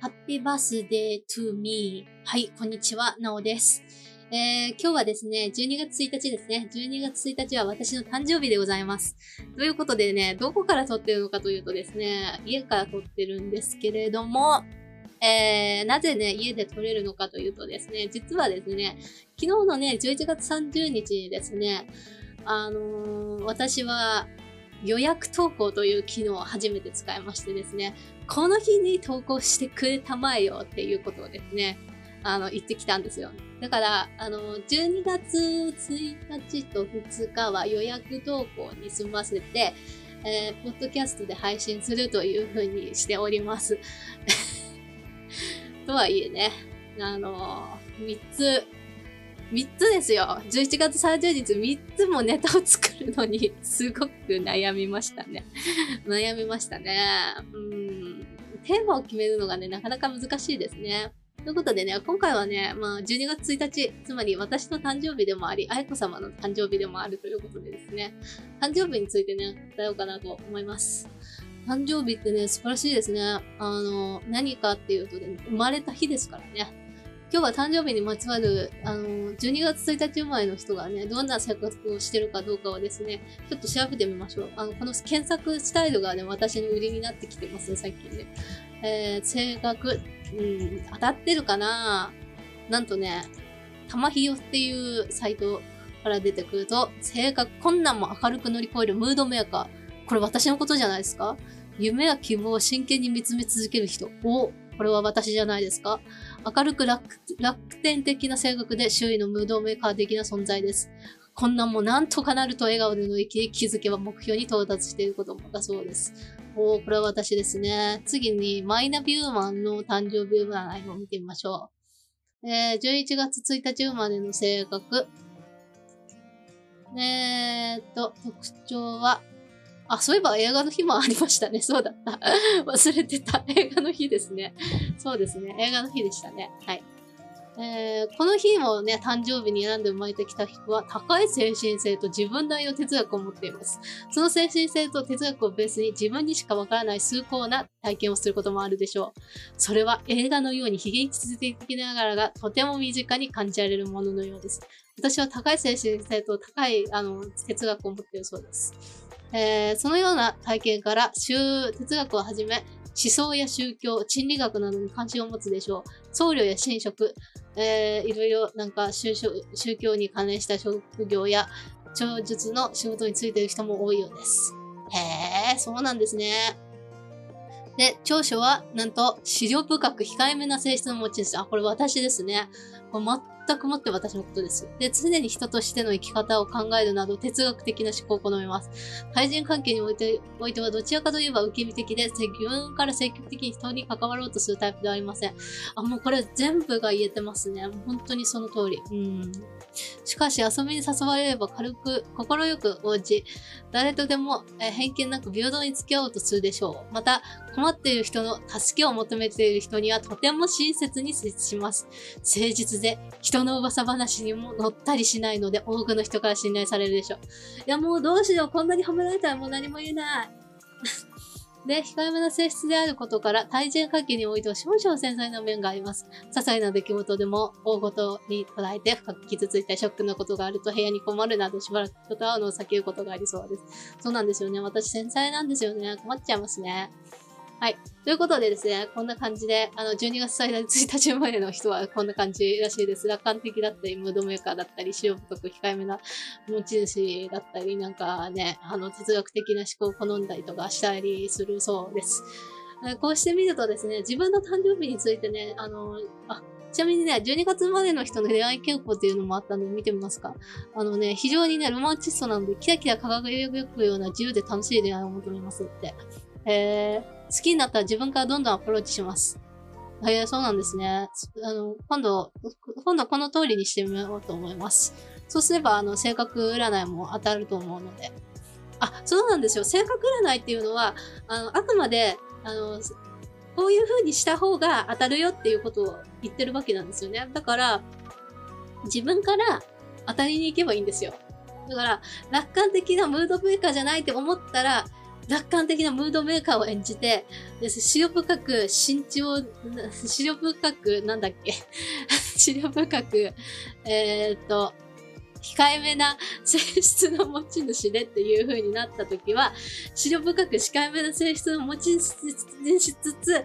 Happy Birthday to me. はい、こんにちは、なおです。えー、今日はですね、12月1日ですね。12月1日は私の誕生日でございます。ということでね、どこから撮ってるのかというとですね、家から撮ってるんですけれども、えー、なぜね、家で撮れるのかというとですね、実はですね、昨日のね、11月30日にですね、あのー私は予約投稿という機能を初めて使いましてですね、この日に投稿してくれたまえよっていうことをですね、あの、言ってきたんですよ。だから、あの、12月1日と2日は予約投稿に済ませて、えー、ポッドキャストで配信するというふうにしております。とはいえね、あの3つ、3つですよ。11月30日3つもネタを作るのにすごく悩みましたね。悩みましたね。うん。テーマを決めるのがね、なかなか難しいですね。ということでね、今回はね、まあ、12月1日、つまり私の誕生日でもあり、愛子様の誕生日でもあるということでですね、誕生日についてね、伝えようかなと思います。誕生日ってね、素晴らしいですね。あの、何かっていうとね、生まれた日ですからね。今日は誕生日にまつわる、あの、12月1日生まれの人がね、どんな生活をしてるかどうかをですね、ちょっと調べてみましょう。あの、この検索スタイルがね、私の売りになってきてますね、最近ね。えー、性格、うん、当たってるかな？なんとね、たまひよっていうサイトから出てくると、性格、困難も明るく乗り越えるムードメーカー。これ私のことじゃないですか？夢や希望を真剣に見つめ続ける人。お、これは私じゃないですか？明るく楽楽天的な性格で周囲のムードメーカー的な存在です。こんなんもなんとかなると笑顔で乗り切り気づけば目標に到達していることもだそうです。おー、これは私ですね。次に、マイナビウーマンの誕生日占いを見てみましょう。えー、11月1日生まれの性格。えーっと、特徴は、あ、そういえば映画の日もありましたね。そうだった。忘れてた。映画の日ですね。そうですね。映画の日でしたね。はい。えーこの日もね、誕生日に選んで生まれてきた人は、高い精神性と自分なりの哲学を持っています。その精神性と哲学をベースに自分にしかわからない崇高な体験をすることもあるでしょう。それは映画のように非現実的ながらがとても身近に感じられるもののようです。私は高い精神性と高いあの哲学を持っているそうです。えーそのような体験から哲学をはじめ思想や宗教、心理学などに関心を持つでしょう。僧侶や神職、えーいろいろなんか宗教に関連した職業や超術の仕事についている人も多いようです。へえ、そうなんですね。で、長所は、なんと、資料深く控えめな性質の持ち主。あ、これ私ですね。これ全くもって私のことです。で、常に人としての生き方を考えるなど、哲学的な思考を好みます。対人関係においておいては、どちらかといえば受け身的で、自分から積極的に人に関わろうとするタイプではありません。あ、もうこれ全部が言えてますね。本当にその通り。うん。しかし、遊びに誘われれば軽く、心よく応じ、誰とでも、え偏見なく平等に付き合おうとするでしょう。また、困っている人の助けを求めている人にはとても親切に接します。誠実で、人の噂話にも乗ったりしないので、多くの人から信頼されるでしょう。いや、もうどうしよう。こんなに褒められたらもう何も言えない。で、控えめな性質であることから、対人関係においては少々繊細な面があります。些細な出来事でも大事に捉えて深く傷ついたショックなことがあると部屋に困るなどしばらく人と会うのを避けることがありそうです。そうなんですよね。私繊細なんですよね。困っちゃいますね。はい。ということでですね、こんな感じで、あの、12月最大1日生までの人はこんな感じらしいです。楽観的だったり、ムードメーカーだったり、白太く控えめな持ち主だったり、なんかね、あの、哲学的な思考を好んだりとかしたりするそうです。こうしてみるとですね、自分の誕生日についてね、あの、あ、ちなみにね、12月生までの人の恋愛傾向っていうのもあったので見てみますか。あのね、非常にね、ロマンチストなので、キラキラ輝くような自由で楽しい恋愛を求めますって。えー、好きになったら自分からどんどんアプローチします。えー、そうなんですね。あの、今度、今度この通りにしてみようと思います。そうすれば、あの、性格占いも当たると思うので。あ、そうなんですよ。性格占いっていうのは、あの、あくまで、あの、こういう風にした方が当たるよっていうことを言ってるわけなんですよね。だから、自分から当たりに行けばいいんですよ。だから、楽観的なムードメーカーじゃないって思ったら、楽観的なムードメーカーを演じて、で視力深く、身長、視力深く、なんだっけ？視力深く、えー、っと、控えめな性質の持ち主でっていう風になった時は、視力深く控えめな性質の持ち主にしつつ、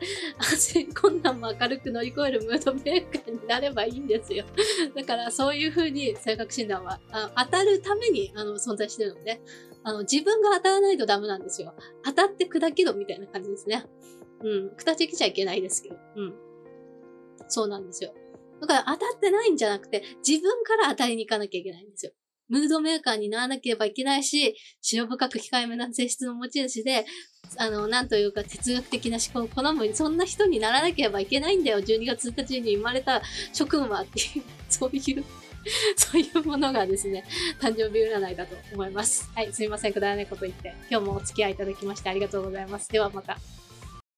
困難も明るく乗り越えるムードメーカーになればいいんですよ。だからそういう風に性格診断は当たるためにあの存在してるので、あの自分が当たらないとダメなんですよ。当たって砕けろみたいな感じですね。うん。砕けちゃいけないですけど。うん。そうなんですよ。だから当たってないんじゃなくて、自分から当たりに行かなきゃいけないんですよ。ムードメーカーにならなければいけないし、白深く控えめな性質の持ち主で、あの、なんというか哲学的な思考を好む、そんな人にならなければいけないんだよ。12月1日に生まれた諸君はっていう、そういう そういうものがですね、誕生日占いだと思います。はい、すいません。くだらないこと言って。今日もお付き合いいただきましてありがとうございます。ではまた。